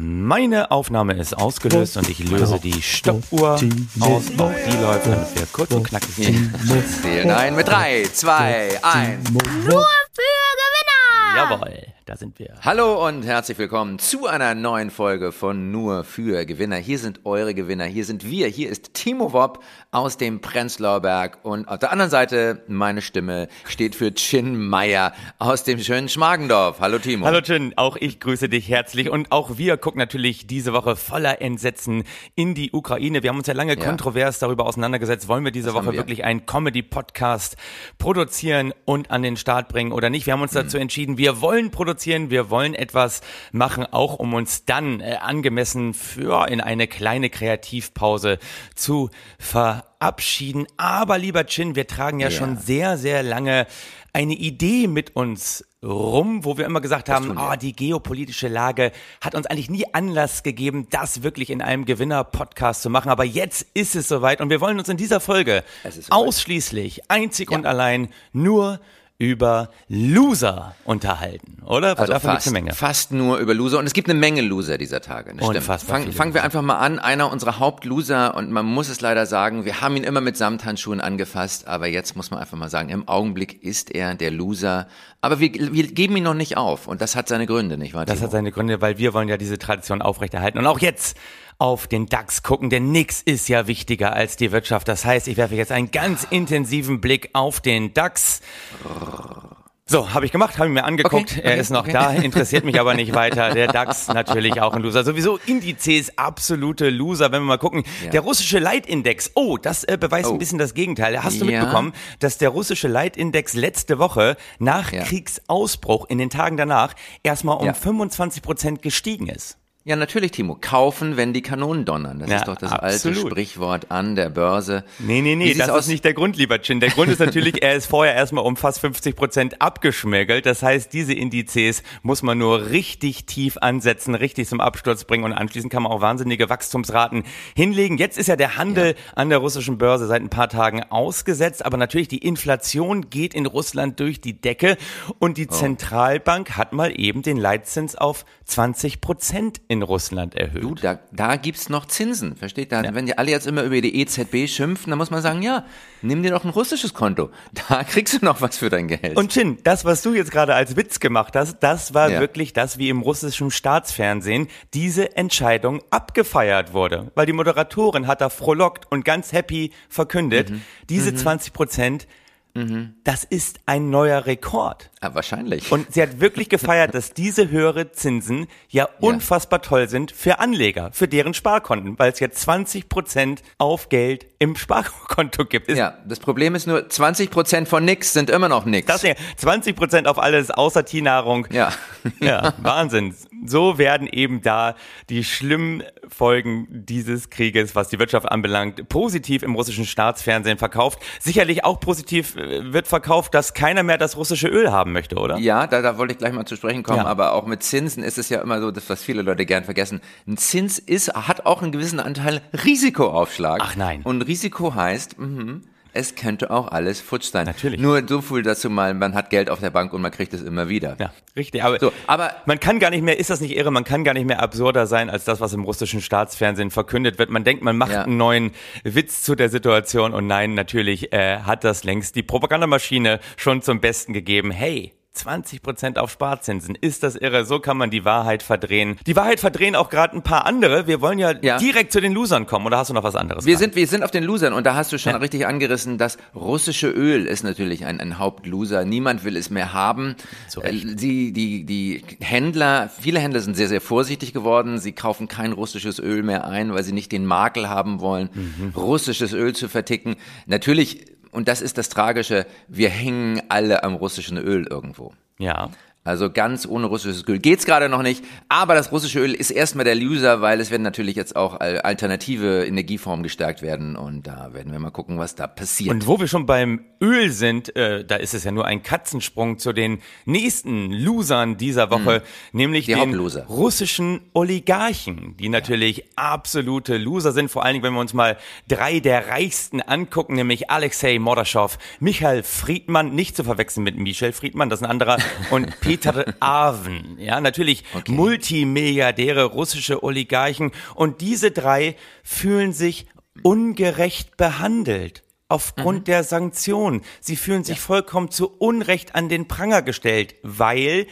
meine Aufnahme ist ausgelöst und ich löse die Stoppuhr aus. Auch die läuft, damit wir kurz und knackig. Zählen ein mit 3, 2, 1. Nur für Gewinner! Jawohl, da sind wir. Hallo und herzlich willkommen zu einer neuen Folge von Nur für Gewinner. Hier sind eure Gewinner, hier sind wir, hier ist Timo Wopp aus dem Prenzlauer Berg und auf der anderen Seite meine Stimme steht für Chin Meier aus dem schönen Schmargendorf. Hallo Timo. Hallo Chin, auch ich grüße dich herzlich und auch wir gucken natürlich diese Woche voller Entsetzen in die Ukraine. Wir haben uns ja lange Ja. kontrovers darüber auseinandergesetzt, wollen wir diese Das Woche wir. wirklich einen Comedy-Podcast produzieren und an den Start bringen oder nicht. Wir haben uns Mhm. dazu entschieden, wir wollen produzieren, wir wollen etwas machen, auch um uns dann äh, angemessen für in eine kleine Kreativpause zu verabschieden. Aber lieber Chin, wir tragen ja Ja. schon sehr, sehr lange eine Idee mit uns rum, wo wir immer gesagt haben, ah, die geopolitische Lage hat uns eigentlich nie Anlass gegeben, das wirklich in einem Gewinner-Podcast zu machen. Aber jetzt ist es soweit und wir wollen uns in dieser Folge ausschließlich, einzig Ja. und allein nur über Loser unterhalten, oder? Weil Also davon fast, eine Menge. fast nur über Loser und es gibt eine Menge Loser dieser Tage. Das stimmt. Unfassbar Fang, viele fangen wir einfach mal an. Einer unserer Hauptloser und man muss es leider sagen, wir haben ihn immer mit Samthandschuhen angefasst, aber jetzt muss man einfach mal sagen, im Augenblick ist er der Loser. Aber wir, wir geben ihn noch nicht auf und das hat seine Gründe, nicht wahr? Das Timo? hat seine Gründe, weil wir wollen ja diese Tradition aufrechterhalten. Und auch jetzt auf den DAX gucken, denn nix ist ja wichtiger als die Wirtschaft. Das heißt, ich werfe jetzt einen ganz intensiven Blick auf den DAX. So, habe ich gemacht, habe ich mir angeguckt. Okay, er okay, ist noch okay. da, interessiert mich aber nicht weiter. Der DAX natürlich auch ein Loser. Sowieso Indizes absolute Loser, wenn wir mal gucken. Ja. Der russische Leitindex, oh, das äh, beweist Oh. ein bisschen das Gegenteil. Hast du Ja. mitbekommen, dass der russische Leitindex letzte Woche nach Ja. Kriegsausbruch in den Tagen danach erstmal um Ja. 25 Prozent gestiegen ist? Ja, natürlich, Timo. Kaufen, wenn die Kanonen donnern. Das Ja, ist doch das absolut. alte Sprichwort an der Börse. Nee, nee, nee, das aus? ist nicht der Grund, lieber Chin. Der Grund ist natürlich, er ist vorher erstmal um fast 50 Prozent abgeschmirgelt. Das heißt, diese Indizes muss man nur richtig tief ansetzen, richtig zum Absturz bringen und anschließend kann man auch wahnsinnige Wachstumsraten hinlegen. Jetzt ist ja der Handel an der russischen Börse seit ein paar Tagen ausgesetzt, aber natürlich die Inflation geht in Russland durch die Decke und die Zentralbank hat mal eben den Leitzins auf 20 Prozent in Russland erhöht. Du, da, da gibt's noch Zinsen, versteht? Da, Wenn die alle jetzt immer über die EZB schimpfen, dann muss man sagen, ja, nimm dir doch ein russisches Konto. Da kriegst du noch was für dein Geld. Und Chin, das, was du jetzt gerade als Witz gemacht hast, das war Ja. wirklich das, wie im russischen Staatsfernsehen diese Entscheidung abgefeiert wurde. Weil die Moderatorin hat da frohlockt und ganz happy verkündet, Mhm. diese 20 Prozent, das ist ein neuer Rekord. ah, wahrscheinlich. Und sie hat wirklich gefeiert, dass diese höhere Zinsen ja unfassbar toll sind für Anleger, für deren Sparkonten, weil es jetzt 20 Prozent auf Geld im Sparkonto gibt. Ist ja, das Problem ist nur, 20 Prozent von nix sind immer noch nix. das ja 20 Prozent auf alles außer Tiernahrung. ja. Ja, Wahnsinn. So werden eben da die schlimmen Folgen dieses Krieges, was die Wirtschaft anbelangt, positiv im russischen Staatsfernsehen verkauft. Sicherlich auch positiv äh, wird verkauft, dass keiner mehr das russische Öl haben möchte, oder? Ja, da, da wollte ich gleich mal zu sprechen kommen, Ja. aber auch mit Zinsen ist es ja immer so, das, was viele Leute gern vergessen. Ein Zins ist, hat auch einen gewissen Anteil Risikoaufschlag. Ach nein. Und Risiko heißt, mhm, es könnte auch alles futsch sein. Natürlich. Nur so viel dazu mal, man hat Geld auf der Bank und man kriegt es immer wieder. Ja, richtig. Aber, So, aber- man kann gar nicht mehr, ist das nicht irre, man kann gar nicht mehr absurder sein als das, was im russischen Staatsfernsehen verkündet wird. Man denkt, man macht Ja. einen neuen Witz zu der Situation und nein, natürlich äh, hat das längst die Propagandamaschine schon zum Besten gegeben. Hey, 20 Prozent auf Sparzinsen. Ist das irre? So kann man die Wahrheit verdrehen. Die Wahrheit verdrehen auch gerade ein paar andere. Wir wollen ja, Ja. direkt zu den Losern kommen. Oder hast du noch was anderes? Wir sind, wir sind auf den Losern und da hast du schon Ja. richtig angerissen, das russische Öl ist natürlich ein, ein Hauptloser. Niemand will es mehr haben. Äh, Sie, die, die Händler, viele Händler sind sehr, sehr vorsichtig geworden. Sie kaufen kein russisches Öl mehr ein, weil sie nicht den Makel haben wollen, Mhm. russisches Öl zu verticken. Natürlich, und das ist das Tragische, wir hängen alle am russischen Öl irgendwo. Ja. Also ganz ohne russisches Öl geht's gerade noch nicht. Aber das russische Öl ist erstmal der Loser, weil es werden natürlich jetzt auch alternative Energieformen gestärkt werden. Und da werden wir mal gucken, was da passiert. Und wo wir schon beim Öl sind, äh, da ist es ja nur ein Katzensprung zu den nächsten Losern dieser Woche, nämlich Die den russischen Oligarchen, die natürlich absolute Loser sind. Vor allen Dingen, wenn wir uns mal drei der reichsten angucken, nämlich Alexei Mordaschow, Michael Friedmann, nicht zu verwechseln mit Michel Friedmann, das ist ein anderer, und Peter Arven, ja, natürlich Okay. Multimilliardäre, russische Oligarchen und diese drei fühlen sich ungerecht behandelt. Aufgrund der Sanktionen. Sie fühlen sich vollkommen zu Unrecht an den Pranger gestellt, weil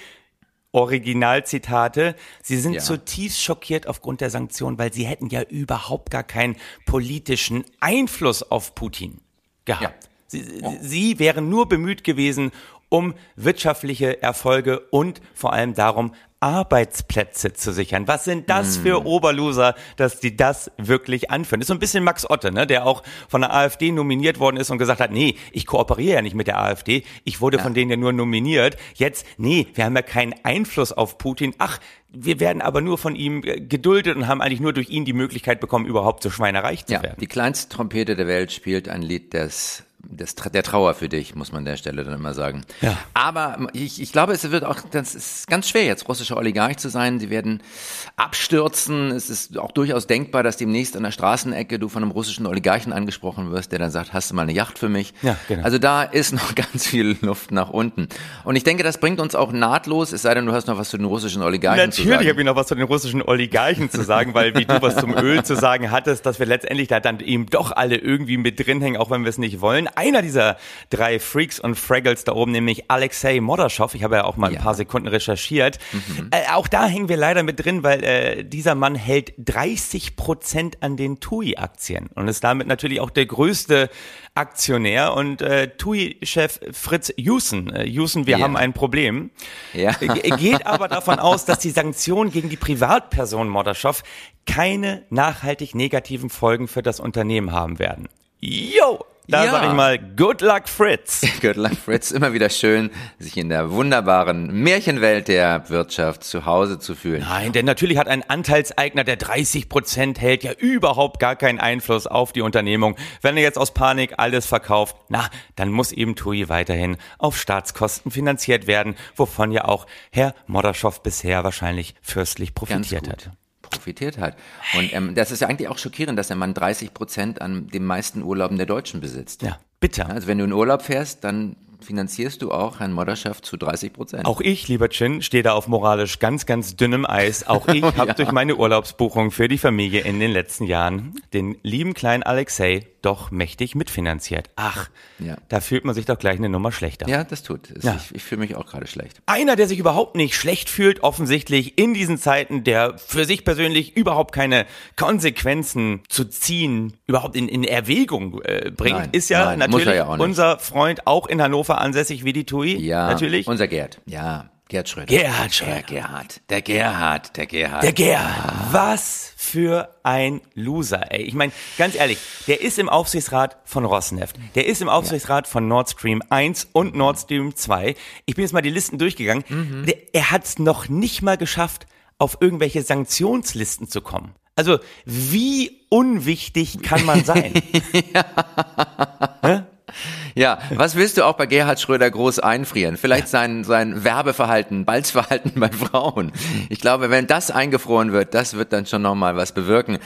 Originalzitate. Sie sind Ja. zutiefst schockiert aufgrund der Sanktionen, weil sie hätten ja überhaupt gar keinen politischen Einfluss auf Putin gehabt. Ja. Sie, sie wären nur bemüht gewesen, um wirtschaftliche Erfolge und vor allem darum, Arbeitsplätze zu sichern. Was sind das für Oberloser, dass die das wirklich anführen? Das ist so ein bisschen Max Otte, ne, der auch von der AfD nominiert worden ist und gesagt hat, nee, ich kooperiere ja nicht mit der AfD, ich wurde von denen ja nur nominiert. Jetzt, nee, wir haben ja keinen Einfluss auf Putin. Ach, wir werden aber nur von ihm äh, geduldet und haben eigentlich nur durch ihn die Möglichkeit bekommen, überhaupt so schweinereich zu Ja, werden. die kleinste Trompete der Welt spielt ein Lied des, des, der Trauer für dich, muss man an der Stelle dann immer sagen. Ja. Aber ich, ich glaube, es wird auch, das ist ganz schwer, jetzt russischer Oligarch zu sein. Sie werden abstürzen. Es ist auch durchaus denkbar, dass demnächst an der Straßenecke du von einem russischen Oligarchen angesprochen wirst, der dann sagt, hast du mal eine Yacht für mich? Ja, genau. Also da ist noch ganz viel Luft nach unten. Und ich denke, das bringt uns auch nahtlos, es sei denn, du hast noch was zu den russischen Oligarchen zu sagen. Natürlich habe ich noch was zu den russischen Oligarchen zu sagen, weil wie du was zum Öl zu sagen hattest, dass wir letztendlich da dann eben doch alle irgendwie mit drin hängen, auch wenn wir es nicht wollen. Einer dieser drei Freaks und Fraggles da oben, nämlich Alexei Modaschow, ich habe ja auch mal Ja. ein paar Sekunden recherchiert, äh, auch da hängen wir leider mit drin, weil äh, dieser Mann hält 30 Prozent an den TUI-Aktien und ist damit natürlich auch der größte Aktionär und äh, TUI-Chef Fritz Jusen, äh, Jusen, wir Ja. haben ein Problem. Ja. Er geht aber davon aus, dass die Sanktionen gegen die Privatperson Mordaschow keine nachhaltig negativen Folgen für das Unternehmen haben werden. Yo! Da Ja. sag ich mal, good luck, Fritz. Good luck, Fritz. Immer wieder schön, sich in der wunderbaren Märchenwelt der Wirtschaft zu Hause zu fühlen. Nein, denn natürlich hat ein Anteilseigner, der 30 Prozent hält, ja überhaupt gar keinen Einfluss auf die Unternehmung. Wenn er jetzt aus Panik alles verkauft, na, dann muss eben TUI weiterhin auf Staatskosten finanziert werden, wovon ja auch Herr Modaschow bisher wahrscheinlich fürstlich profitiert hat. Profitiert hat. Und ähm, das ist ja eigentlich auch schockierend, dass der Mann 30 Prozent an den meisten Urlauben der Deutschen besitzt. Ja, bitter. Also wenn du in Urlaub fährst, dann finanzierst du auch Herrn Modderschaft zu 30 Prozent. Auch ich, lieber Chin, stehe da auf moralisch ganz, ganz dünnem Eis. Auch ich habe durch meine Urlaubsbuchung für die Familie in den letzten Jahren den lieben kleinen Alexei doch mächtig mitfinanziert. Ach, Ja. da fühlt man sich doch gleich eine Nummer schlechter. Ja, das tut. es. Ja. Ich, ich fühle mich auch gerade schlecht. Einer, der sich überhaupt nicht schlecht fühlt, offensichtlich in diesen Zeiten, der für sich persönlich überhaupt keine Konsequenzen zu ziehen, überhaupt in, in Erwägung äh, bringt, Nein, ist ja nein, natürlich ja unser Freund auch in Hannover ansässig wie die TUI. Ja, natürlich. unser Gerd. Ja, Gerd Schröder. Gerhard Schröder. Der Gerhard. Der Gerhard. Der Gerhard. Der Gerhard, was für ein Loser, ey. Ich meine, ganz ehrlich, der ist im Aufsichtsrat von Rosneft, der ist im Aufsichtsrat von Nord Stream 1 und Nord Stream 2. Ich bin jetzt mal die Listen durchgegangen. Mhm. Der, er hat es noch nicht mal geschafft, auf irgendwelche Sanktionslisten zu kommen. Also, wie unwichtig kann man sein? Ja, was willst du auch bei Gerhard Schröder groß einfrieren? Vielleicht sein, sein Werbeverhalten, Balzverhalten bei Frauen. Ich glaube, wenn das eingefroren wird, das wird dann schon nochmal was bewirken.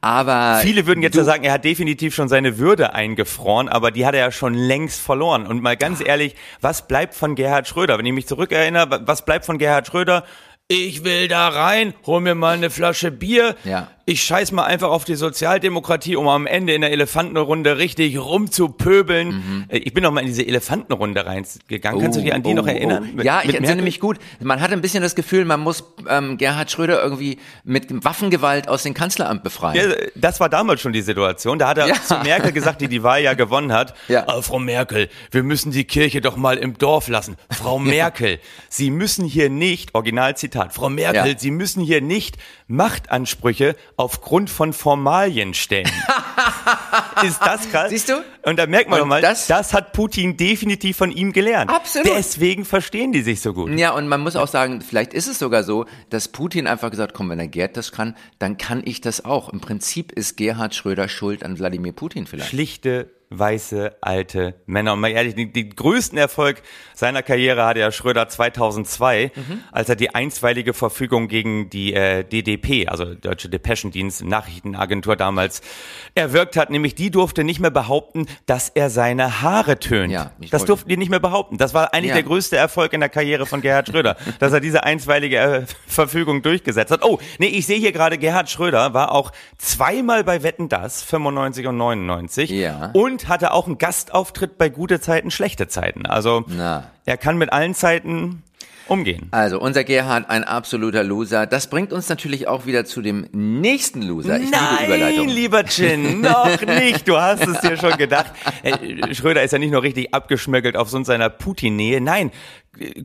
Aber Viele würden jetzt ja sagen, er hat definitiv schon seine Würde eingefroren, aber die hat er ja schon längst verloren. Und mal ganz ehrlich, was bleibt von Gerhard Schröder? Wenn ich mich zurückerinnere, was bleibt von Gerhard Schröder? Ich will da rein, hol mir mal eine Flasche Bier. Ja. Ich scheiß mal einfach auf die Sozialdemokratie, um am Ende in der Elefantenrunde richtig rumzupöbeln. Mhm. Äh, Ich bin noch mal in diese Elefantenrunde reingegangen. Kannst du dich an die Oh, noch oh, erinnern? oh. Mit- ja, ich mit entsinne Merkel? mich gut. Man hatte ein bisschen das Gefühl, man muss ähm, Gerhard Schröder irgendwie mit Waffengewalt aus dem Kanzleramt befreien. Ja, das war damals schon die Situation. Da hat er Ja. zu Merkel gesagt, die die Wahl ja gewonnen hat. Ja. "Ah, Frau Merkel, wir müssen die Kirche doch mal im Dorf lassen. Frau Merkel, Sie müssen hier nicht, Originalzitat, Frau Merkel. Sie müssen hier nicht Machtansprüche aufgrund von Formalien stellen. Ist das krass? Siehst du? Und da merkt man Und doch mal, das- das, hat Putin definitiv von ihm gelernt. Absolut. Deswegen verstehen die sich so gut. Ja, und man muss auch sagen, vielleicht ist es sogar so, dass Putin einfach gesagt, komm, wenn der Gerd das kann, dann kann ich das auch. Im Prinzip ist Gerhard Schröder schuld an Wladimir Putin vielleicht. Schlichte weiße alte Männer. Und mal ehrlich, den, größten Erfolg seiner Karriere hatte ja Schröder 2002, mhm. als er die einstweilige Verfügung gegen die äh, DDP, also Deutsche Depeschendienst, Nachrichtenagentur damals, erwirkt hat. Nämlich die durfte nicht mehr behaupten, dass er seine Haare tönt. Ja, das durften die nicht mehr behaupten. Das war eigentlich ja. der größte Erfolg in der Karriere von Gerhard Schröder, dass er diese einstweilige äh, Verfügung durchgesetzt hat. Oh, nee, ich sehe hier gerade, Gerhard Schröder war auch zweimal bei Wetten Das, 95 und 99. Ja. Und hatte auch einen Gastauftritt bei Gute Zeiten, Schlechte Zeiten. Also Na. er kann mit allen Zeiten umgehen. Also unser Gerhard, ein absoluter Loser. Das bringt uns natürlich auch wieder zu dem nächsten Loser. Ich Nein, liebe Überleitung. lieber Chin, noch nicht. Du hast es dir schon gedacht. Äh, Schröder ist ja nicht nur richtig abgeschmöckelt aufgrund seiner Putin-Nähe. Nein,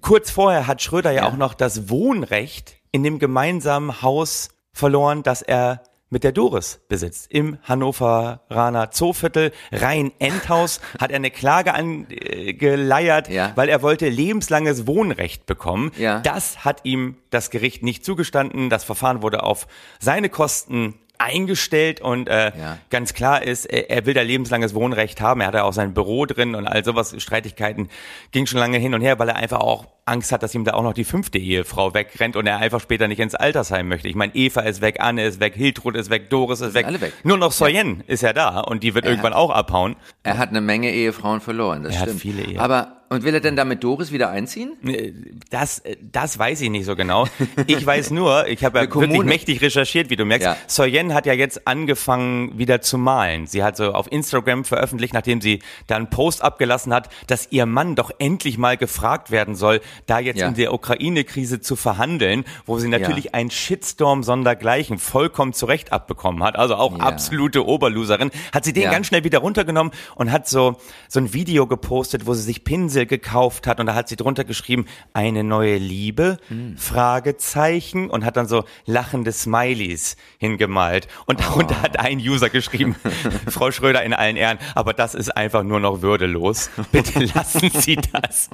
kurz vorher hat Schröder ja, ja auch noch das Wohnrecht in dem gemeinsamen Haus verloren, das er mit der Doris besitzt. Im Hannoveraner Zooviertel Rhein-Endhaus hat er eine Klage angeleiert, ja. weil er wollte lebenslanges Wohnrecht bekommen. Ja. Das hat ihm das Gericht nicht zugestanden. Das Verfahren wurde auf seine Kosten eingestellt und äh, ja. ganz klar ist, er will da lebenslanges Wohnrecht haben. Er hat ja auch sein Büro drin und all sowas. Streitigkeiten ging schon lange hin und her, weil er einfach auch Angst hat, dass ihm da auch noch die fünfte Ehefrau wegrennt und er einfach später nicht ins Altersheim möchte. Ich meine, Eva ist weg, Anne ist weg, Hiltrud ist weg, Doris ist weg. Alle weg. Nur noch Soyen ja. ist ja da und die wird er irgendwann hat, auch abhauen. Er hat eine Menge Ehefrauen verloren, das er stimmt. Hat viele Ehefrauen. Aber und will er denn damit Doris wieder einziehen? Das, das weiß ich nicht so genau. Ich weiß nur, ich habe ja wirklich mächtig recherchiert, wie du merkst. Ja. Soyen hat ja jetzt angefangen, wieder zu malen. Sie hat so auf Instagram veröffentlicht, nachdem sie da einen Post abgelassen hat, dass ihr Mann doch endlich mal gefragt werden soll, da jetzt ja. in der Ukraine-Krise zu verhandeln, wo sie natürlich ja. einen Shitstorm sondergleichen vollkommen zurecht abbekommen hat. Also auch absolute Oberloserin. Hat sie den ganz schnell wieder runtergenommen und hat so, so ein Video gepostet, wo sie sich Pinsel Pinsel gekauft hat und da hat sie drunter geschrieben, eine neue Liebe, hm. Fragezeichen und hat dann so lachende Smileys hingemalt. Und oh. darunter hat ein User geschrieben, Frau Schröder in allen Ehren, aber das ist einfach nur noch würdelos. Bitte lassen Sie das.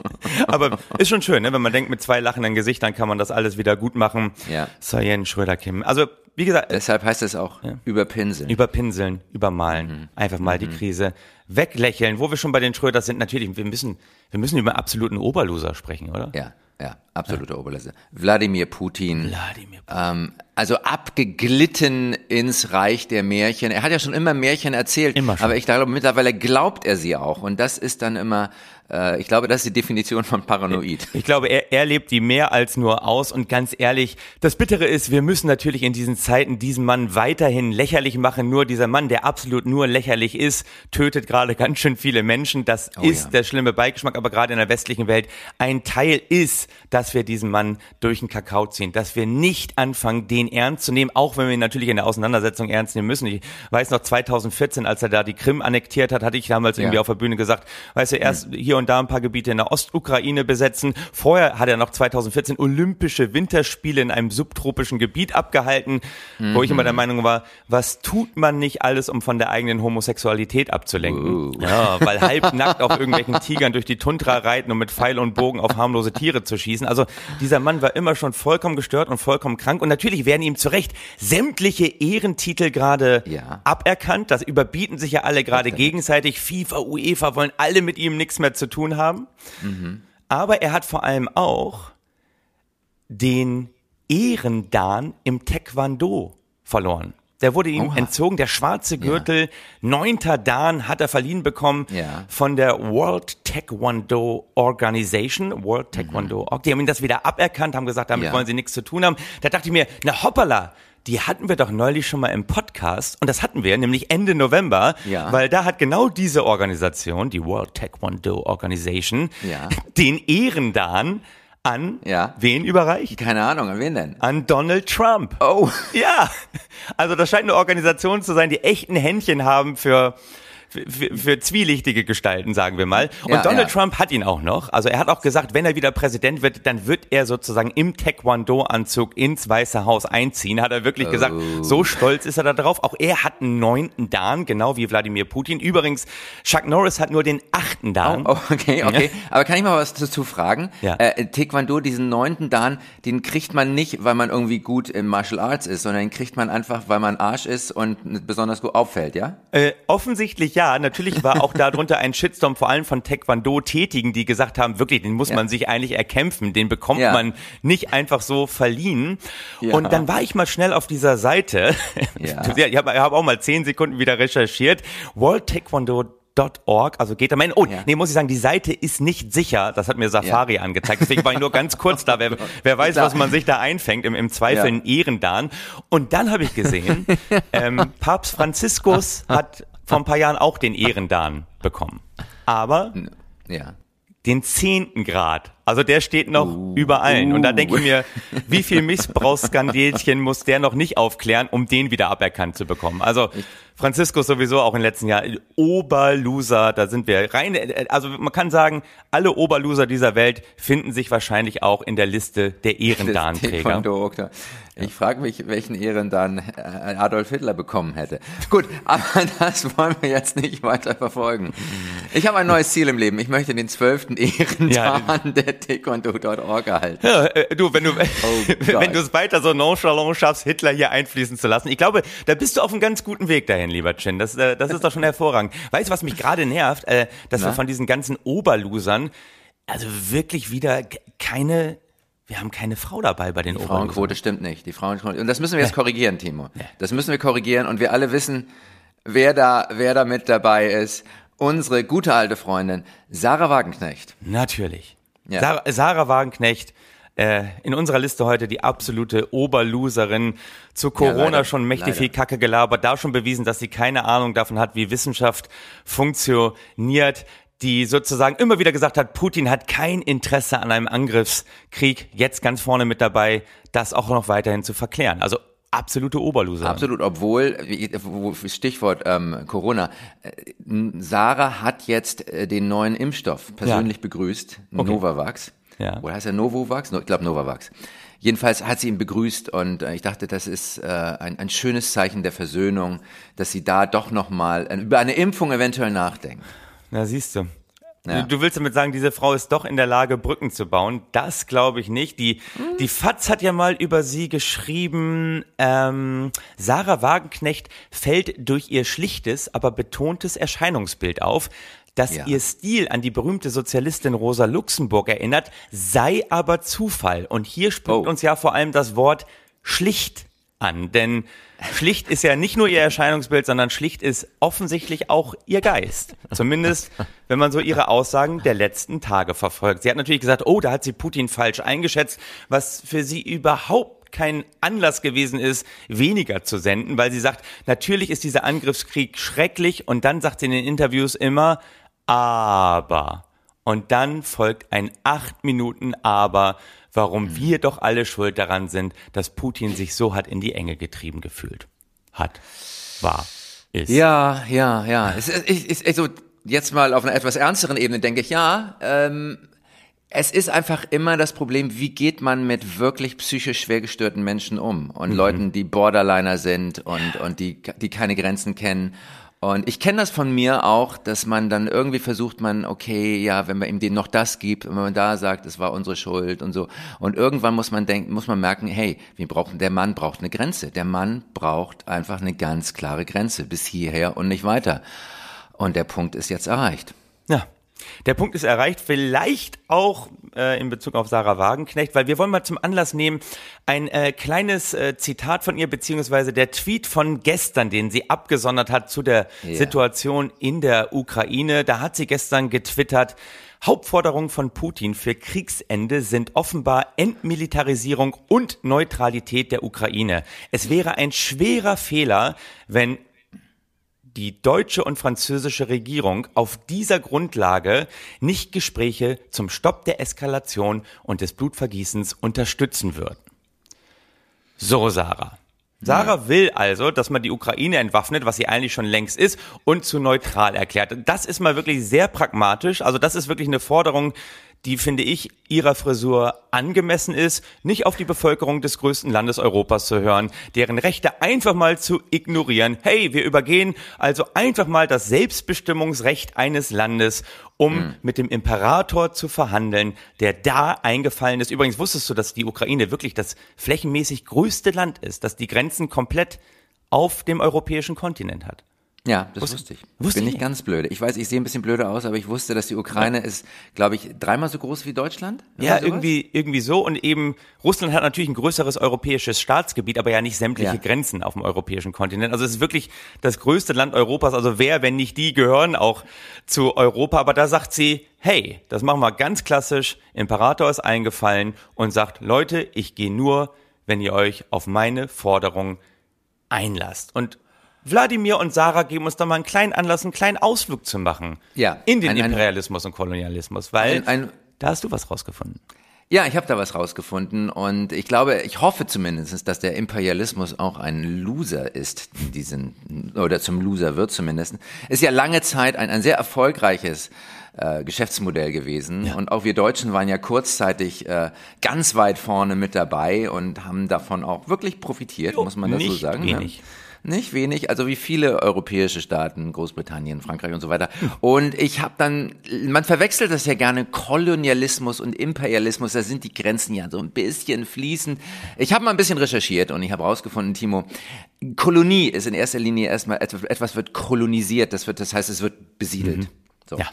Aber ist schon schön, ne? wenn man denkt, mit zwei lachenden Gesichtern kann man das alles wieder gut machen. Ja. Sayen Schröder Kim. Also wie gesagt. Deshalb heißt es auch ja. überpinseln. Überpinseln, übermalen. Mhm. Einfach mal mhm. die Krise weglächeln. Wo wir schon bei den Schröders sind, natürlich, wir müssen, wir müssen über absoluten Oberloser sprechen, oder? Ja, ja, absoluter ja. Oberloser. Wladimir Putin. Wladimir Putin. Ähm, also abgeglitten ins Reich der Märchen. Er hat ja schon immer Märchen erzählt, immer schon. aber ich glaube, mittlerweile glaubt er sie auch. Und das ist dann immer äh, ich glaube, das ist die Definition von paranoid. Ich glaube, er, er lebt die mehr als nur aus und ganz ehrlich, das Bittere ist, wir müssen natürlich in diesen Zeiten diesen Mann weiterhin lächerlich machen. Nur dieser Mann, der absolut nur lächerlich ist, tötet gerade ganz schön viele Menschen. Das oh, ist ja. der schlimme Beigeschmack, aber gerade in der westlichen Welt ein Teil ist, dass wir diesen Mann durch den Kakao ziehen, dass wir nicht anfangen, den ernst zu nehmen, auch wenn wir ihn natürlich in der Auseinandersetzung ernst nehmen müssen. Ich weiß noch 2014, als er da die Krim annektiert hat, hatte ich damals ja. irgendwie auf der Bühne gesagt, weißt du, erst hier und da ein paar Gebiete in der Ostukraine besetzen. Vorher hat er noch 2014 Olympische Winterspiele in einem subtropischen Gebiet abgehalten, mhm. wo ich immer der mhm. Meinung war, was tut man nicht alles, um von der eigenen Homosexualität abzulenken? Uh. Ja, weil halbnackt auf irgendwelchen Tigern durch die Tundra reiten und mit Pfeil und Bogen auf harmlose Tiere zu schießen. Also dieser Mann war immer schon vollkommen gestört und vollkommen krank und natürlich werden ihm zu Recht sämtliche Ehrentitel gerade ja. aberkannt. Das überbieten sich ja alle gerade gegenseitig. FIFA, UEFA wollen alle mit ihm nichts mehr zu tun haben. Mhm. Aber er hat vor allem auch den Ehrendan im Taekwondo verloren. Der wurde ihm Oha. entzogen. Der schwarze Gürtel, ja. neunter Dan hat er verliehen bekommen ja. von der World Taekwondo Organization. World Taekwondo. Mhm. Die haben ihm das wieder aberkannt, haben gesagt, damit ja. wollen sie nichts zu tun haben. Da dachte ich mir, na hoppala, die hatten wir doch neulich schon mal im Podcast und das hatten wir nämlich Ende November, ja. weil da hat genau diese Organisation, die World Taekwondo Organization, ja. den Ehrendan an ja. wen überreicht? Keine Ahnung, an wen denn? An Donald Trump. Oh. Ja. Also das scheint eine Organisation zu sein, die echt ein Händchen haben für für, für zwielichtige Gestalten, sagen wir mal. Und ja, Donald ja. Trump hat ihn auch noch. Also er hat auch gesagt, wenn er wieder Präsident wird, dann wird er sozusagen im Taekwondo-Anzug ins Weiße Haus einziehen. Hat er wirklich oh. gesagt. So stolz ist er da drauf. Auch er hat einen neunten Dan, genau wie Wladimir Putin. Übrigens, Chuck Norris hat nur den achten Dan. Oh, oh okay, okay. Ja. Aber kann ich mal was dazu fragen? Ja. Äh, Taekwondo, diesen neunten Dan, den kriegt man nicht, weil man irgendwie gut im Martial Arts ist, sondern den kriegt man einfach, weil man Arsch ist und besonders gut auffällt, ja? Äh, offensichtlich ja, natürlich war auch darunter ein Shitstorm, vor allem von Taekwondo-Tätigen, die gesagt haben, wirklich, den muss Ja. man sich eigentlich erkämpfen, den bekommt Ja. man nicht einfach so verliehen. Ja. Und dann war ich mal schnell auf dieser Seite. Ja. Ich habe hab auch mal zehn Sekunden wieder recherchiert. World Taekwondo .org, also geht da mal hin. Oh, Ja. nee, muss ich sagen, die Seite ist nicht sicher. Das hat mir Safari angezeigt. Deswegen war ich nur ganz kurz da. Wer, wer weiß, was man sich da einfängt, im, im Zweifel Ja. ein Ehrendan. Und dann habe ich gesehen, ähm, Papst Franziskus hat vor ein paar Jahren auch den Ehrendan bekommen. Aber Ja. den zehnten Grad. Also der steht noch über allen. Und da denke ich mir, wie viel Missbrauchsskandälchen muss der noch nicht aufklären, um den wieder aberkannt zu bekommen? Also Franziskus sowieso auch in den letzten Jahren Oberloser, da sind wir rein. Also man kann sagen, alle Oberloser dieser Welt finden sich wahrscheinlich auch in der Liste der. Taekwondo-Okta. Ich frage mich, welchen Ehren dann äh, Adolf Hitler bekommen hätte. Gut, aber das wollen wir jetzt nicht weiter verfolgen. Ich habe ein neues Ziel im Leben. Ich möchte den zwölften Ehrendan der Taekwondo.org erhalten. Ja, äh, du, wenn du, Oh wenn du es weiter so nonchalant schaffst, Hitler hier einfließen zu lassen. Ich glaube, da bist du auf einem ganz guten Weg dahin, lieber Chin. Das, äh, das ist doch schon hervorragend. Weißt du, was mich gerade nervt? Äh, dass wir Na? von diesen ganzen Oberlosern, also wirklich wieder keine, wir haben keine Frau dabei bei den Die. Frauenquote stimmt nicht. Die Frauenquote. Und das müssen wir jetzt korrigieren, Timo. Das müssen wir korrigieren und wir alle wissen, wer da, wer da mit dabei ist. Unsere gute alte Freundin Sarah Wagenknecht. Natürlich. Ja. Sarah, Sarah Wagenknecht, äh, in unserer Liste heute die absolute Oberloserin. Zu Corona leider. schon mächtig Leider. viel Kacke gelabert, da schon bewiesen, dass sie keine Ahnung davon hat, wie Wissenschaft funktioniert. Die sozusagen immer wieder gesagt hat, Putin hat kein Interesse an einem Angriffskrieg. Jetzt ganz vorne mit dabei, das auch noch weiterhin zu verklären. Also absolute Oberloserin. Absolut, obwohl, Stichwort ähm, Corona, äh, Sarah hat jetzt äh, den neuen Impfstoff persönlich begrüßt, Novavax. Ja. Oder heißt er Novovax? No, ich glaube Novavax. Jedenfalls hat sie ihn begrüßt und äh, ich dachte, das ist äh, ein, ein schönes Zeichen der Versöhnung, dass sie da doch nochmal über eine Impfung eventuell nachdenkt. Na, siehst du. Ja. Du, willst damit sagen, diese Frau ist doch in der Lage, Brücken zu bauen. Das glaube ich nicht. Die, die FAZ hat ja mal über sie geschrieben, ähm, Sarah Wagenknecht fällt durch ihr schlichtes, aber betontes Erscheinungsbild auf. Dass Ja. ihr Stil an die berühmte Sozialistin Rosa Luxemburg erinnert, sei aber Zufall. Und hier springt Oh. uns ja vor allem das Wort schlicht an. Denn schlicht ist ja nicht nur ihr Erscheinungsbild, sondern schlicht ist offensichtlich auch ihr Geist. Zumindest, wenn man so ihre Aussagen der letzten Tage verfolgt. Sie hat natürlich gesagt, oh, da hat sie Putin falsch eingeschätzt, was für sie überhaupt kein Anlass gewesen ist, weniger zu senden, weil sie sagt, natürlich ist dieser Angriffskrieg schrecklich und dann sagt sie in den Interviews immer, aber. Und dann folgt ein acht Minuten Aber, warum wir doch alle schuld daran sind, dass Putin sich so hat in die Enge getrieben gefühlt. Hat. War. Ist. Ja, ja, ja. Es ich, ist, also jetzt mal auf einer etwas ernsteren Ebene denke ich, ja, ähm, es ist einfach immer das Problem, wie geht man mit wirklich psychisch schwer gestörten Menschen um und Leuten, die Borderliner sind und, und die, die keine Grenzen kennen. Und ich kenne das von mir auch, dass man dann irgendwie versucht, man, okay, ja, wenn man ihm denen noch das gibt, wenn man da sagt, es war unsere Schuld und so. Und irgendwann muss man denken, muss man merken, hey, wir brauchen, der Mann braucht eine Grenze. Der Mann braucht einfach eine ganz klare Grenze bis hierher und nicht weiter. Und der Punkt ist jetzt erreicht. Der Punkt ist erreicht, vielleicht auch äh, in Bezug auf Sarah Wagenknecht, weil wir wollen mal zum Anlass nehmen, ein äh, kleines äh, Zitat von ihr, beziehungsweise der Tweet von gestern, den sie abgesondert hat zu der Ja. Situation in der Ukraine. Da hat sie gestern getwittert, Hauptforderungen von Putin für Kriegsende sind offenbar Entmilitarisierung und Neutralität der Ukraine. Es wäre ein schwerer Fehler, wenn die deutsche und französische Regierung auf dieser Grundlage nicht Gespräche zum Stopp der Eskalation und des Blutvergießens unterstützen würden. So, Sarah. Sarah will also, dass man die Ukraine entwaffnet, was sie eigentlich schon längst ist, und zu neutral erklärt. Das ist mal wirklich sehr pragmatisch. Also das ist wirklich eine Forderung, die, finde ich, ihrer Frisur angemessen ist, nicht auf die Bevölkerung des größten Landes Europas zu hören, deren Rechte einfach mal zu ignorieren. Hey, wir übergehen also einfach mal das Selbstbestimmungsrecht eines Landes, um mit dem Imperator zu verhandeln, der da eingefallen ist. Übrigens wusstest du, dass die Ukraine wirklich das flächenmäßig größte Land ist, dass die Grenzen komplett auf dem europäischen Kontinent hat. Ja, das wusste ich. Wusste Bin ich nicht ganz blöde. Ich weiß, ich sehe ein bisschen blöde aus, aber ich wusste, dass die Ukraine ist, glaube ich, dreimal so groß wie Deutschland. Ja, irgendwie, irgendwie so. Und eben, Russland hat natürlich ein größeres europäisches Staatsgebiet, aber ja nicht sämtliche Ja. Grenzen auf dem europäischen Kontinent. Also es ist wirklich das größte Land Europas. Also wer, wenn nicht die, gehören auch zu Europa. Aber da sagt sie, hey, das machen wir ganz klassisch. Imperator ist eingefallen und sagt, Leute, ich gehe nur, wenn ihr euch auf meine Forderung einlasst. Und Wladimir und Sarah geben uns da mal einen kleinen Anlass, einen kleinen Ausflug zu machen. Ja, In den ein- ein- Imperialismus und Kolonialismus, weil Ein- ein- da hast du was rausgefunden. Ja, ich habe da was rausgefunden und ich glaube, ich hoffe zumindest, dass der Imperialismus auch ein Loser ist, in diesen, oder zum Loser wird zumindest. Ist ja lange Zeit ein, ein sehr erfolgreiches äh, Geschäftsmodell gewesen und auch wir Deutschen waren ja kurzzeitig äh, ganz weit vorne mit dabei und haben davon auch wirklich profitiert, muss man das so sagen. wenig. Ja. Nicht wenig, also wie viele europäische Staaten, Großbritannien, Frankreich und so weiter. Und ich habe dann, man verwechselt das ja gerne, Kolonialismus und Imperialismus, da sind die Grenzen ja so ein bisschen fließend. Ich habe mal ein bisschen recherchiert und ich habe rausgefunden, Timo, Kolonie ist in erster Linie erstmal, etwas wird kolonisiert, das wird, das heißt, es wird besiedelt. So. Ja.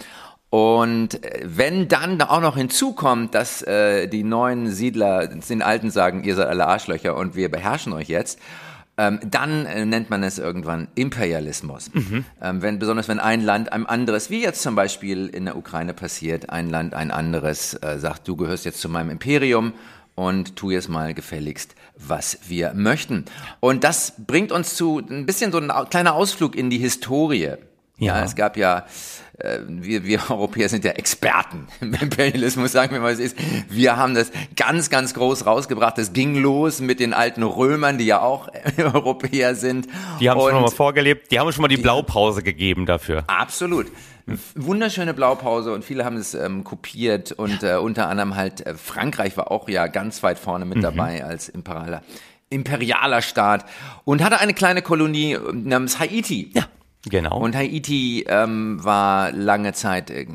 Und äh, wenn dann auch noch hinzukommt, dass äh, die neuen Siedler den Alten sagen, ihr seid alle Arschlöcher und wir beherrschen euch jetzt, ähm, dann äh, nennt man es irgendwann Imperialismus. Ähm, wenn, besonders wenn ein Land einem anderes, wie jetzt zum Beispiel in der Ukraine passiert, ein Land ein anderes äh, sagt, du gehörst jetzt zu meinem Imperium und tu jetzt mal gefälligst, was wir möchten. Und das bringt uns zu ein bisschen so ein kleiner Ausflug in die Historie. Ja, Ja. es gab ja, äh, wir, wir Europäer sind ja Experten im Imperialismus, sagen wir mal, es ist. Wir haben das ganz, ganz groß rausgebracht. Das ging los mit den alten Römern, die ja auch Europäer sind. Die haben Und- schon mal vorgelebt, die haben schon mal die Blaupause gegeben dafür. Absolut. Wunderschöne Blaupause und viele haben es ähm, kopiert und äh, unter anderem halt äh, Frankreich war auch ja ganz weit vorne mit dabei als imperialer, imperialer Staat und hatte eine kleine Kolonie äh, namens Haiti. Ja. Genau. Und Haiti ähm, war lange Zeit äh,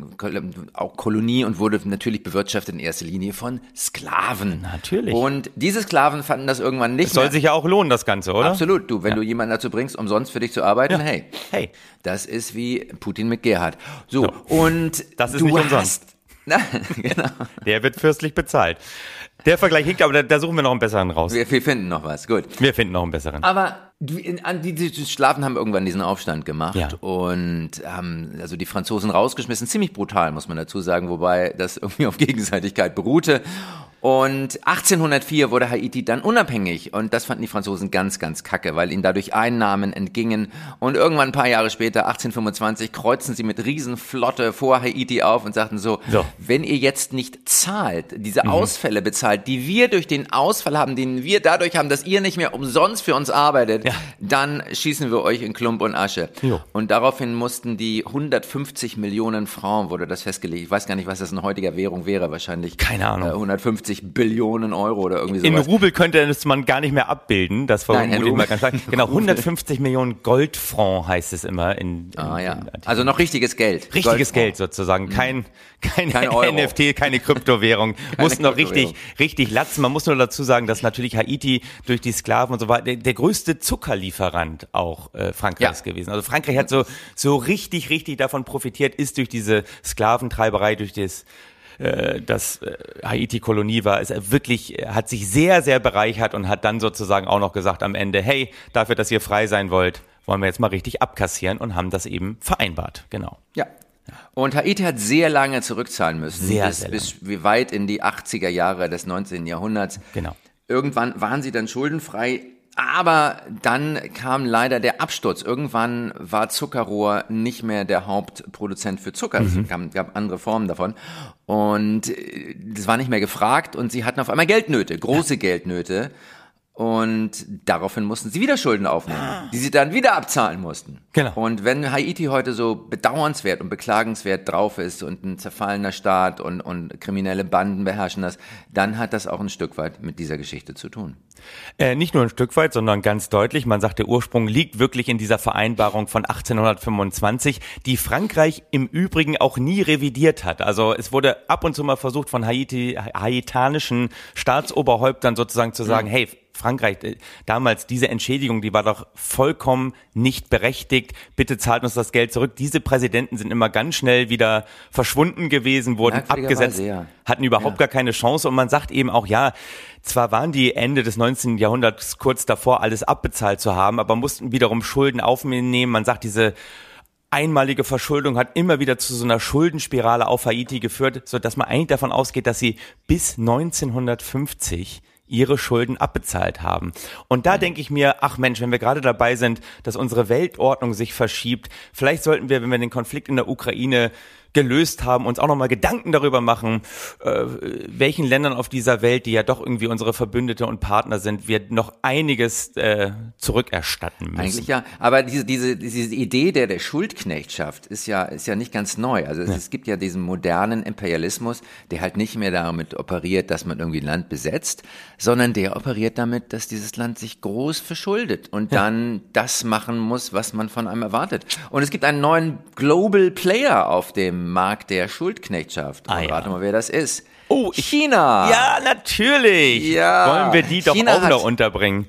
auch Kolonie und wurde natürlich bewirtschaftet in erster Linie von Sklaven. Natürlich. Und diese Sklaven fanden das irgendwann nicht Soll mehr. sich ja auch lohnen, das Ganze, oder? Absolut. Du, wenn du jemanden dazu bringst, umsonst für dich zu arbeiten, hey, Hey. das ist wie Putin mit Gerhard. So, und Das ist du nicht hast, umsonst. Na, genau. Der wird fürstlich bezahlt. Der Vergleich hinkt, aber da, da suchen wir noch einen besseren raus. Wir, wir finden noch was. Gut. Wir finden noch einen besseren. Aber die, in, an, die, die Schlafen haben irgendwann diesen Aufstand gemacht Ja. und haben also die Franzosen rausgeschmissen. Ziemlich brutal, muss man dazu sagen, wobei das irgendwie auf Gegenseitigkeit beruhte. Und 1804 wurde Haiti dann unabhängig und das fanden die Franzosen ganz, ganz kacke, weil ihnen dadurch Einnahmen entgingen. Und irgendwann ein paar Jahre später, 1825, kreuzten sie mit Riesenflotte vor Haiti auf und sagten so, So. wenn ihr jetzt nicht zahlt, diese Ausfälle bezahlt, die wir durch den Ausfall haben, den wir dadurch haben, dass ihr nicht mehr umsonst für uns arbeitet, Ja. dann schießen wir euch in Klump und Asche. Jo. Und daraufhin mussten die 150 Millionen Francs, wurde das festgelegt. Ich weiß gar nicht, was das in heutiger Währung wäre, wahrscheinlich. Keine Ahnung. Äh, 150 Billionen Euro oder irgendwie In sowas. Rubel könnte das man gar nicht mehr abbilden. Das Nein, in vermute ich mal Rubel. ganz stark. Genau, 150 Millionen Goldfranc heißt es immer in, in Ah ja. in. Also noch richtiges Geld. Richtiges. Geld sozusagen, kein, kein, Kein Euro. NFT, keine Kryptowährung. muss noch Kryptowährung. richtig, richtig latzen. Man muss nur dazu sagen, dass natürlich Haiti durch die Sklaven und so weiter der, der größte Zuckerlieferant auch äh, Frankreichs Ja. gewesen. Also Frankreich hat so, so richtig, richtig davon profitiert, ist durch diese Sklaventreiberei, durch das äh, das äh, Haiti-Kolonie war, ist er wirklich, hat sich sehr, sehr bereichert und hat dann sozusagen auch noch gesagt am Ende, hey, dafür, dass ihr frei sein wollt, wollen wir jetzt mal richtig abkassieren und haben das eben vereinbart. Genau. Ja. Und Haiti hat sehr lange zurückzahlen müssen. Sehr, bis, sehr bis wie weit in die 80er Jahre des 19. Jahrhunderts. Genau. Irgendwann waren sie dann schuldenfrei. Aber dann kam leider der Absturz. Irgendwann war Zuckerrohr nicht mehr der Hauptproduzent für Zucker. Es gab, gab andere Formen davon. Und äh, das war nicht mehr gefragt und sie hatten auf einmal Geldnöte, große Geldnöte. Und daraufhin mussten sie wieder Schulden aufnehmen, die sie dann wieder abzahlen mussten. Genau. Und wenn Haiti heute so bedauernswert und beklagenswert drauf ist und ein zerfallener Staat und, und kriminelle Banden beherrschen das, dann hat das auch ein Stück weit mit dieser Geschichte zu tun. Äh, nicht nur ein Stück weit, sondern ganz deutlich. Man sagt, der Ursprung liegt wirklich in dieser Vereinbarung von 1825, die Frankreich im Übrigen auch nie revidiert hat. Also es wurde ab und zu mal versucht von Haiti, haitanischen Staatsoberhäuptern sozusagen zu sagen, hey, Frankreich äh, damals diese Entschädigung, die war doch vollkommen nicht berechtigt. Bitte zahlt uns das Geld zurück. Diese Präsidenten sind immer ganz schnell wieder verschwunden gewesen, wurden abgesetzt, ja. hatten überhaupt Ja. gar keine Chance. Und man sagt eben auch, ja, zwar waren die Ende des 19. Jahrhunderts kurz davor, alles abbezahlt zu haben, aber mussten wiederum Schulden aufnehmen. Man sagt, diese einmalige Verschuldung hat immer wieder zu so einer Schuldenspirale auf Haiti geführt, so dass man eigentlich davon ausgeht, dass sie bis 1950 ihre Schulden abbezahlt haben. Und da denke ich mir, ach Mensch, wenn wir gerade dabei sind, dass unsere Weltordnung sich verschiebt, vielleicht sollten wir, wenn wir den Konflikt in der Ukraine gelöst haben, uns auch nochmal Gedanken darüber machen, äh, welchen Ländern auf dieser Welt, die ja doch irgendwie unsere Verbündete und Partner sind, wir noch einiges äh, zurückerstatten müssen. Eigentlich ja, aber diese, diese, diese Idee der, der Schuldknechtschaft ist ja, ist ja nicht ganz neu. Also es, es gibt ja diesen modernen Imperialismus, der halt nicht mehr damit operiert, dass man irgendwie ein Land besetzt, sondern der operiert damit, dass dieses Land sich groß verschuldet und dann das machen muss, was man von einem erwartet. Und es gibt einen neuen Global Player auf dem Markt der Schuldknechtschaft. Ah, ja. Rate mal, wer das ist. Oh, China! Ja, natürlich. Ja. Wollen wir die doch China auch hat- noch unterbringen.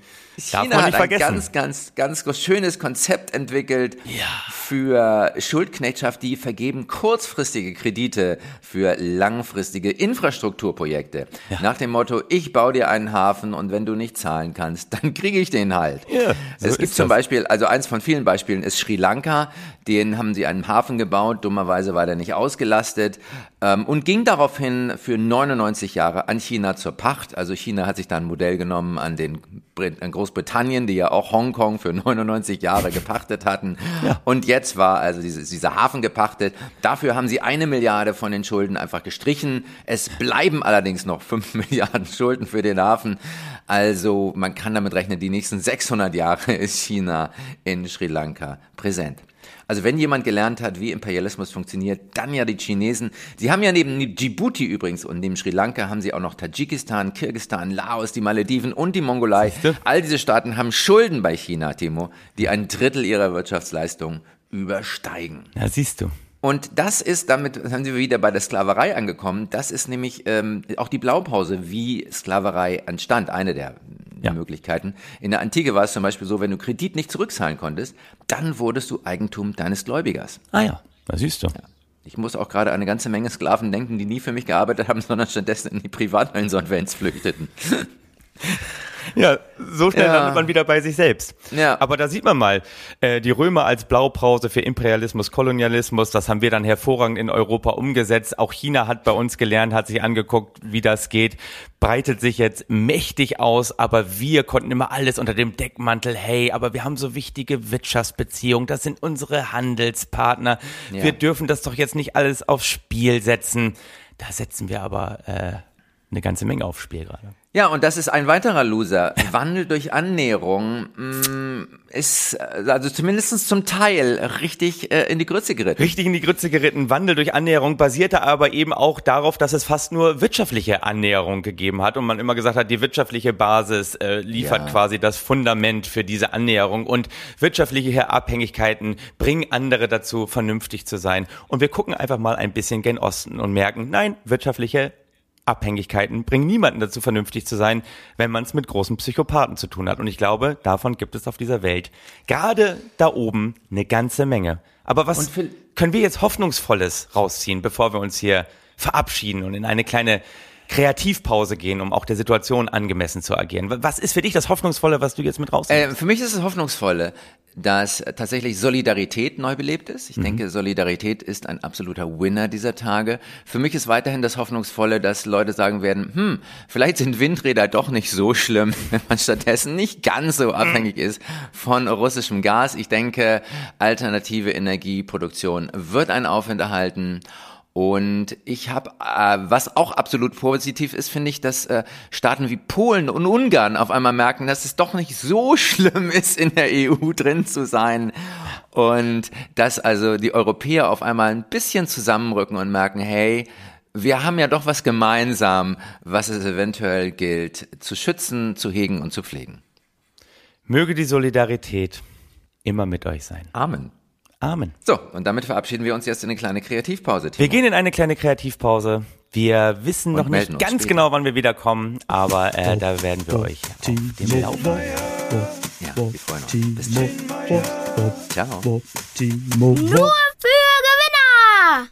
Darf China man hat nicht ein vergessen. ganz, ganz, ganz groß- schönes Konzept entwickelt Ja. für Schuldknechtschaft. Die vergeben kurzfristige Kredite für langfristige Infrastrukturprojekte. Nach dem Motto, ich baue dir einen Hafen und wenn du nicht zahlen kannst, dann kriege ich den halt. Ja, so es gibt zum das. Beispiel, also eins von vielen Beispielen ist Sri Lanka. Den haben sie einen Hafen gebaut. Dummerweise war der nicht ausgelastet ähm, und ging daraufhin für 99 Jahre an China zur Pacht. Also China hat sich da ein Modell genommen an den Großbritannien, die ja auch Hongkong für 99 Jahre gepachtet hatten. Und jetzt war also diese, dieser Hafen gepachtet. Dafür haben sie eine Milliarde von den Schulden einfach gestrichen. Es bleiben allerdings noch 5 Milliarden Schulden für den Hafen. Also man kann damit rechnen, die nächsten 600 Jahre ist China in Sri Lanka präsent. Also wenn jemand gelernt hat, wie Imperialismus funktioniert, dann ja die Chinesen. Sie haben ja neben Djibouti übrigens und neben Sri Lanka haben sie auch noch Tadschikistan, Kirgistan, Laos, die Malediven und die Mongolei. All diese Staaten haben Schulden bei China, Timo, die ein Drittel ihrer Wirtschaftsleistung übersteigen. Ja, siehst du. Und das ist, damit sind wir wieder bei der Sklaverei angekommen, das ist nämlich ähm, auch die Blaupause, wie Sklaverei entstand, eine der Ja. Möglichkeiten. In der Antike war es zum Beispiel so, wenn du Kredit nicht zurückzahlen konntest, dann wurdest du Eigentum deines Gläubigers. Ah ja, da siehst du. Ich muss auch gerade an eine ganze Menge Sklaven denken, die nie für mich gearbeitet haben, sondern stattdessen in die Privatinsolvenz flüchteten. Ja, so schnell Ja. landet man wieder bei sich selbst. Ja. Aber da sieht man mal, äh, die Römer als Blaupause für Imperialismus, Kolonialismus, das haben wir dann hervorragend in Europa umgesetzt. Auch China hat bei uns gelernt, hat sich angeguckt, wie das geht, breitet sich jetzt mächtig aus, aber wir konnten immer alles unter dem Deckmantel, hey, aber wir haben so wichtige Wirtschaftsbeziehungen, das sind unsere Handelspartner, Ja. wir dürfen das doch jetzt nicht alles aufs Spiel setzen. Da setzen wir aber äh, eine ganze Menge aufs Spiel gerade. Ja, und das ist ein weiterer Loser. Wandel durch Annäherung mh, ist äh, also zumindest zum Teil richtig äh, in die Grütze geritten. richtig in die Grütze geritten. Wandel durch Annäherung basierte aber eben auch darauf, dass es fast nur wirtschaftliche Annäherung gegeben hat und man immer gesagt hat, die wirtschaftliche Basis äh, liefert Ja. quasi das Fundament für diese Annäherung und wirtschaftliche Abhängigkeiten bringen andere dazu, vernünftig zu sein. Und wir gucken einfach mal ein bisschen gen Osten und merken, nein, wirtschaftliche Abhängigkeiten bringen niemanden dazu, vernünftig zu sein, wenn man es mit großen Psychopathen zu tun hat. Und ich glaube, davon gibt es auf dieser Welt gerade da oben eine ganze Menge. Aber was können wir jetzt Hoffnungsvolles rausziehen, bevor wir uns hier verabschieden und in eine kleine Kreativpause gehen, um auch der Situation angemessen zu agieren? Was ist für dich das Hoffnungsvolle, was du jetzt mit rausnimmst? Äh, für mich ist es Hoffnungsvolle, dass tatsächlich Solidarität neu belebt ist. Ich denke, Solidarität ist ein absoluter Winner dieser Tage. Für mich ist weiterhin das Hoffnungsvolle, dass Leute sagen werden, hm, vielleicht sind Windräder doch nicht so schlimm, wenn man stattdessen nicht ganz so abhängig ist von russischem Gas. Ich denke, alternative Energieproduktion wird einen Aufwind erhalten. Und ich habe, äh, was auch absolut positiv ist, finde ich, dass äh, Staaten wie Polen und Ungarn auf einmal merken, dass es doch nicht so schlimm ist, in der EU drin zu sein. Und dass also die Europäer auf einmal ein bisschen zusammenrücken und merken, hey, wir haben ja doch was gemeinsam, was es eventuell gilt zu schützen, zu hegen und zu pflegen. Möge die Solidarität immer mit euch sein. Amen. Amen. So, und damit verabschieden wir uns jetzt in eine kleine Kreativpause. Timo. Wir gehen in eine kleine Kreativpause. Wir wissen noch nicht ganz später. genau, wann wir wieder kommen, aber äh, da werden wir euch auf dem Laufen. Ja, wir freuen uns. Bis dann. Ciao. Nur für Gewinner!